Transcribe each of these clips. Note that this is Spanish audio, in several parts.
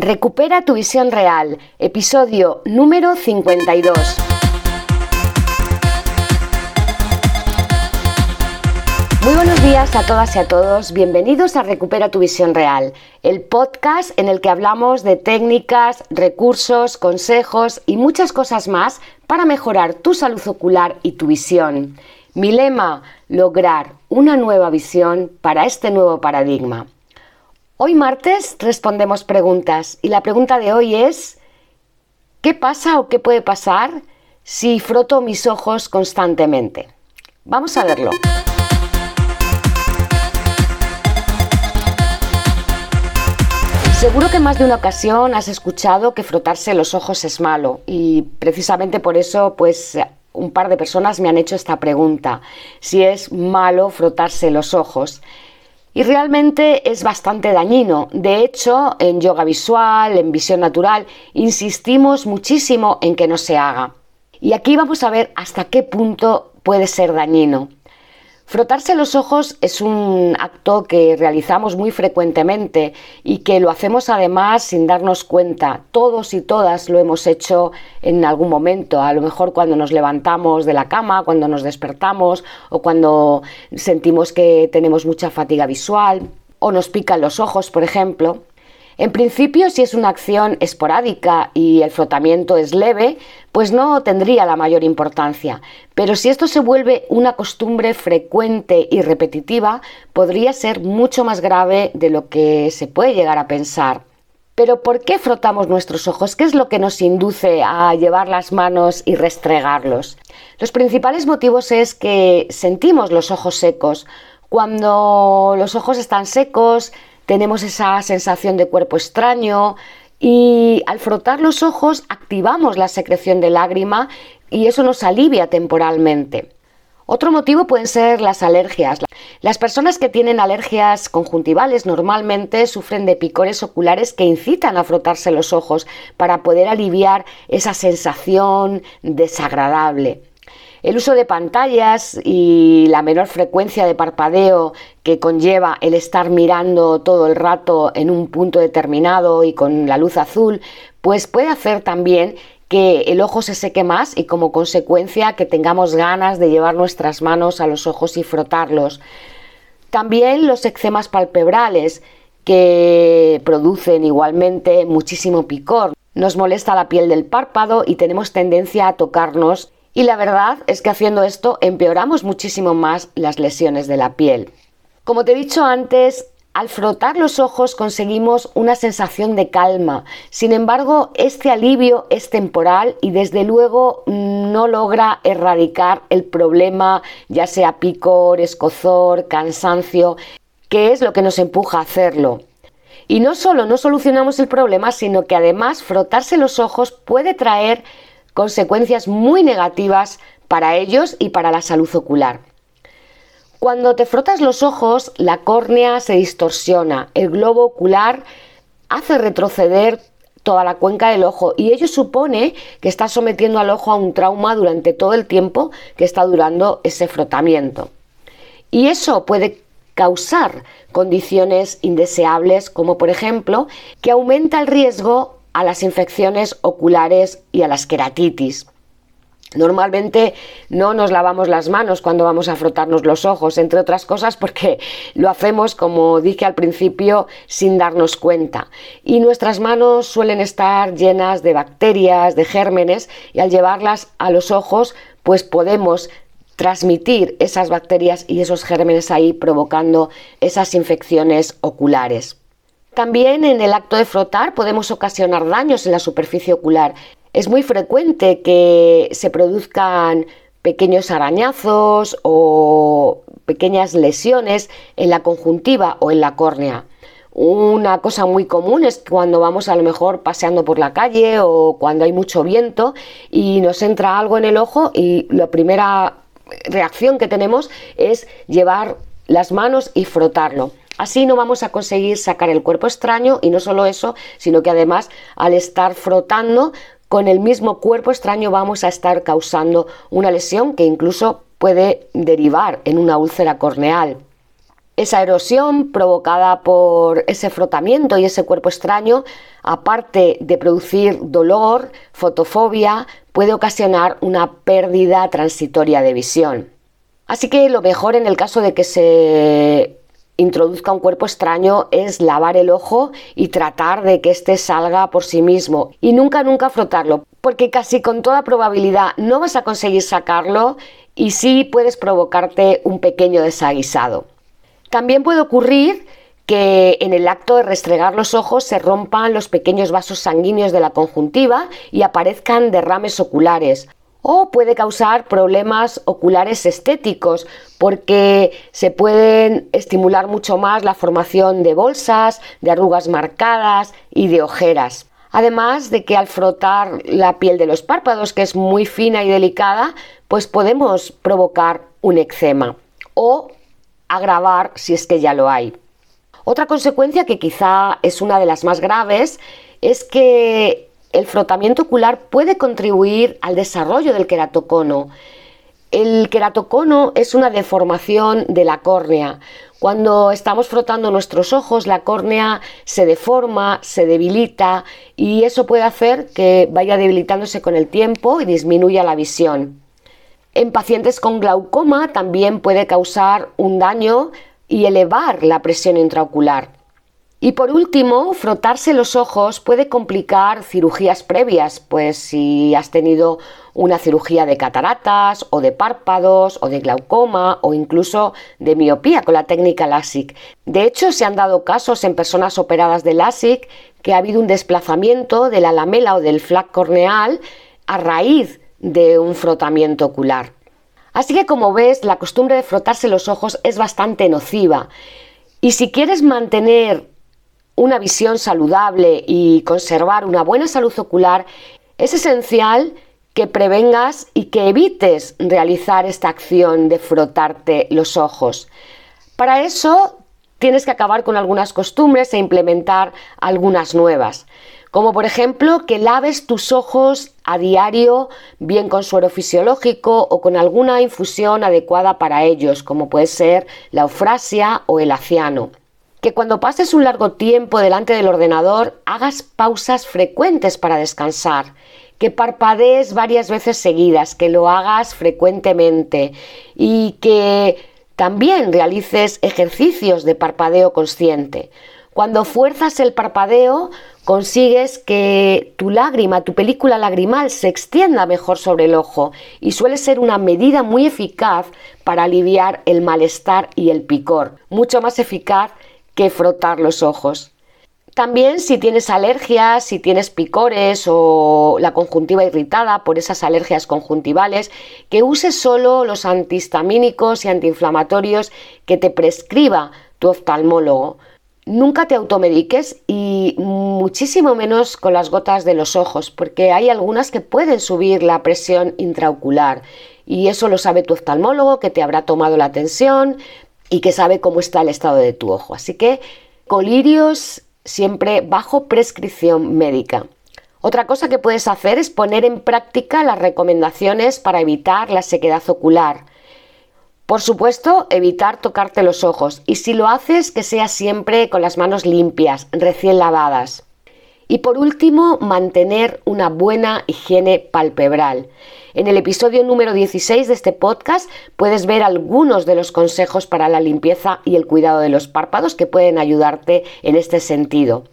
Recupera tu visión real, episodio número 52. Muy buenos días a todas y a todos, bienvenidos a Recupera tu visión real, el podcast en el que hablamos de técnicas, recursos, consejos y muchas cosas más para mejorar tu salud ocular y tu visión. Mi lema, lograr una nueva visión para este nuevo paradigma. Hoy martes respondemos preguntas y la pregunta de hoy es, ¿qué pasa o qué puede pasar si froto mis ojos constantemente? Vamos a verlo. Seguro que más de una ocasión has escuchado que frotarse los ojos es malo y precisamente por eso pues un par de personas me han hecho esta pregunta, si es malo frotarse los ojos. Y realmente es bastante dañino. De hecho, en yoga visual, en visión natural, insistimos muchísimo en que no se haga. Y aquí vamos a ver hasta qué punto puede ser dañino. Frotarse los ojos es un acto que realizamos muy frecuentemente y que lo hacemos además sin darnos cuenta. Todos y todas lo hemos hecho en algún momento, a lo mejor cuando nos levantamos de la cama, cuando nos despertamos o cuando sentimos que tenemos mucha fatiga visual o nos pican los ojos, por ejemplo. En principio, si es una acción esporádica y el frotamiento es leve, pues no tendría la mayor importancia. Pero si esto se vuelve una costumbre frecuente y repetitiva, podría ser mucho más grave de lo que se puede llegar a pensar. Pero ¿por qué frotamos nuestros ojos? ¿Qué es lo que nos induce a llevar las manos y restregarlos? Los principales motivos es que sentimos los ojos secos. Cuando los ojos están secos, tenemos esa sensación de cuerpo extraño y al frotar los ojos activamos la secreción de lágrima y eso nos alivia temporalmente. Otro motivo pueden ser las alergias. Las personas que tienen alergias conjuntivales normalmente sufren de picores oculares que incitan a frotarse los ojos para poder aliviar esa sensación desagradable. El uso de pantallas y la menor frecuencia de parpadeo que conlleva el estar mirando todo el rato en un punto determinado y con la luz azul, pues puede hacer también que el ojo se seque más y como consecuencia que tengamos ganas de llevar nuestras manos a los ojos y frotarlos. También los eczemas palpebrales que producen igualmente muchísimo picor. Nos molesta la piel del párpado y tenemos tendencia a tocarnos y la verdad es que haciendo esto empeoramos muchísimo más las lesiones de la piel. Como te he dicho antes, al frotar los ojos conseguimos una sensación de calma. Sin embargo, este alivio es temporal y desde luego no logra erradicar el problema, ya sea picor, escozor, cansancio, que es lo que nos empuja a hacerlo. Y no solo no solucionamos el problema, sino que además frotarse los ojos puede traer consecuencias muy negativas para ellos y para la salud ocular. Cuando te frotas los ojos, la córnea se distorsiona, el globo ocular hace retroceder toda la cuenca del ojo y ello supone que estás sometiendo al ojo a un trauma durante todo el tiempo que está durando ese frotamiento. Y eso puede causar condiciones indeseables como por ejemplo que aumenta el riesgo a las infecciones oculares y a las queratitis. Normalmente no nos lavamos las manos cuando vamos a frotarnos los ojos, entre otras cosas porque lo hacemos, como dije al principio, sin darnos cuenta. Y nuestras manos suelen estar llenas de bacterias, de gérmenes, y al llevarlas a los ojos, pues podemos transmitir esas bacterias y esos gérmenes ahí provocando esas infecciones oculares. También en el acto de frotar podemos ocasionar daños en la superficie ocular. Es muy frecuente que se produzcan pequeños arañazos o pequeñas lesiones en la conjuntiva o en la córnea. Una cosa muy común es cuando vamos a lo mejor paseando por la calle o cuando hay mucho viento y nos entra algo en el ojo y la primera reacción que tenemos es llevar las manos y frotarlo. Así no vamos a conseguir sacar el cuerpo extraño y no solo eso, sino que además al estar frotando con el mismo cuerpo extraño vamos a estar causando una lesión que incluso puede derivar en una úlcera corneal. Esa erosión provocada por ese frotamiento y ese cuerpo extraño, aparte de producir dolor, fotofobia, puede ocasionar una pérdida transitoria de visión. Así que lo mejor en el caso de que se introduzca un cuerpo extraño es lavar el ojo y tratar de que éste salga por sí mismo y nunca nunca frotarlo porque casi con toda probabilidad no vas a conseguir sacarlo y sí puedes provocarte un pequeño desaguisado. También puede ocurrir que en el acto de restregar los ojos se rompan los pequeños vasos sanguíneos de la conjuntiva y aparezcan derrames oculares. O puede causar problemas oculares estéticos porque se pueden estimular mucho más la formación de bolsas, de arrugas marcadas y de ojeras. Además de que al frotar la piel de los párpados, que es muy fina y delicada, pues podemos provocar un eczema o agravar si es que ya lo hay. Otra consecuencia que quizá es una de las más graves es que el frotamiento ocular puede contribuir al desarrollo del queratocono. El queratocono es una deformación de la córnea. Cuando estamos frotando nuestros ojos, la córnea se deforma, se debilita y eso puede hacer que vaya debilitándose con el tiempo y disminuya la visión. En pacientes con glaucoma también puede causar un daño y elevar la presión intraocular. Y por último, frotarse los ojos puede complicar cirugías previas, pues si has tenido una cirugía de cataratas o de párpados o de glaucoma o incluso de miopía con la técnica LASIK. De hecho, se han dado casos en personas operadas de LASIK que ha habido un desplazamiento de la lamela o del flac corneal a raíz de un frotamiento ocular. Así que como ves, la costumbre de frotarse los ojos es bastante nociva. Y si quieres mantener una visión saludable y conservar una buena salud ocular, es esencial que prevengas y que evites realizar esta acción de frotarte los ojos. Para eso tienes que acabar con algunas costumbres e implementar algunas nuevas como por ejemplo que laves tus ojos a diario bien con suero fisiológico o con alguna infusión adecuada para ellos, como puede ser la eufrasia o el aciano. Que cuando pases un largo tiempo delante del ordenador hagas pausas frecuentes para descansar, que parpadees varias veces seguidas, que lo hagas frecuentemente y que también realices ejercicios de parpadeo consciente. Cuando fuerzas el parpadeo, consigues que tu lágrima, tu película lagrimal se extienda mejor sobre el ojo y suele ser una medida muy eficaz para aliviar el malestar y el picor, mucho más eficaz que frotar los ojos. También si tienes alergias, si tienes picores o la conjuntiva irritada por esas alergias conjuntivales, que uses solo los antihistamínicos y antiinflamatorios que te prescriba tu oftalmólogo. Nunca te automediques y muchísimo menos con las gotas de los ojos, porque hay algunas que pueden subir la presión intraocular y eso lo sabe tu oftalmólogo que te habrá tomado la tensión y que sabe cómo está el estado de tu ojo. Así que colirios siempre bajo prescripción médica. Otra cosa que puedes hacer es poner en práctica las recomendaciones para evitar la sequedad ocular. Por supuesto, evitar tocarte los ojos y si lo haces que sea siempre con las manos limpias, recién lavadas. Y por último, mantener una buena higiene palpebral. En el episodio número 16 de este podcast puedes ver algunos de los consejos para la limpieza y el cuidado de los párpados que pueden ayudarte en este sentido.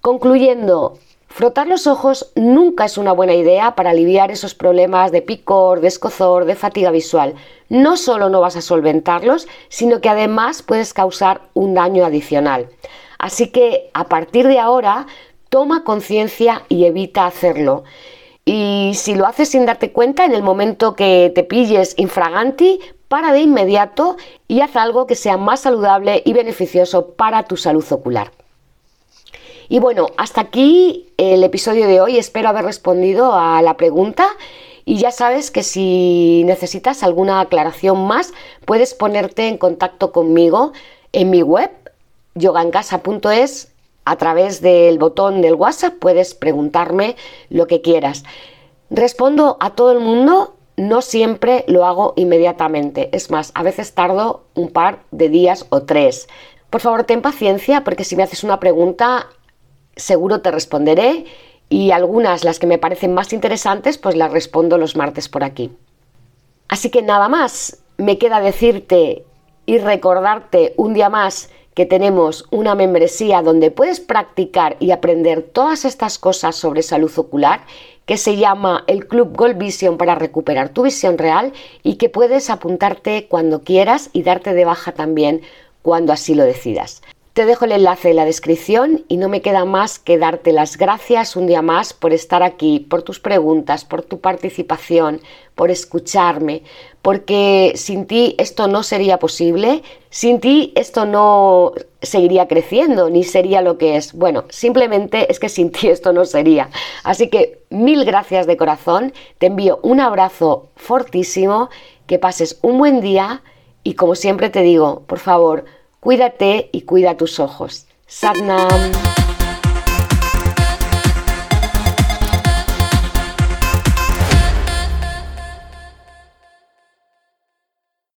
Concluyendo, Frotar los ojos nunca es una buena idea para aliviar esos problemas de picor, de escozor, de fatiga visual. No solo no vas a solventarlos, sino que además puedes causar un daño adicional. Así que a partir de ahora, toma conciencia y evita hacerlo. Y si lo haces sin darte cuenta, en el momento que te pilles infraganti, para de inmediato y haz algo que sea más saludable y beneficioso para tu salud ocular. Y bueno, hasta aquí el episodio de hoy. Espero haber respondido a la pregunta. Y ya sabes que si necesitas alguna aclaración más, puedes ponerte en contacto conmigo en mi web, yogancasa.es. A través del botón del WhatsApp puedes preguntarme lo que quieras. Respondo a todo el mundo no siempre lo hago inmediatamente. Es más, a veces tardo un par de días o tres. Por favor, ten paciencia porque si me haces una pregunta, seguro te responderé y algunas, las que me parecen más interesantes, pues las respondo los martes por aquí. Así que nada más, me queda decirte y recordarte un día más que tenemos una membresía donde puedes practicar y aprender todas estas cosas sobre salud ocular que se llama el Club Gold Vision para recuperar tu visión real y que puedes apuntarte cuando quieras y darte de baja también cuando así lo decidas. Te dejo el enlace en la descripción y no me queda más que darte las gracias un día más por estar aquí, por tus preguntas, por tu participación, por escucharme, porque sin ti esto no sería posible, sin ti esto no seguiría creciendo ni sería lo que es. Bueno, simplemente es que sin ti esto no sería. Así que mil gracias de corazón, te envío un abrazo fortísimo, que pases un buen día y como siempre te digo, por favor, Cuídate y cuida tus ojos. Satnam.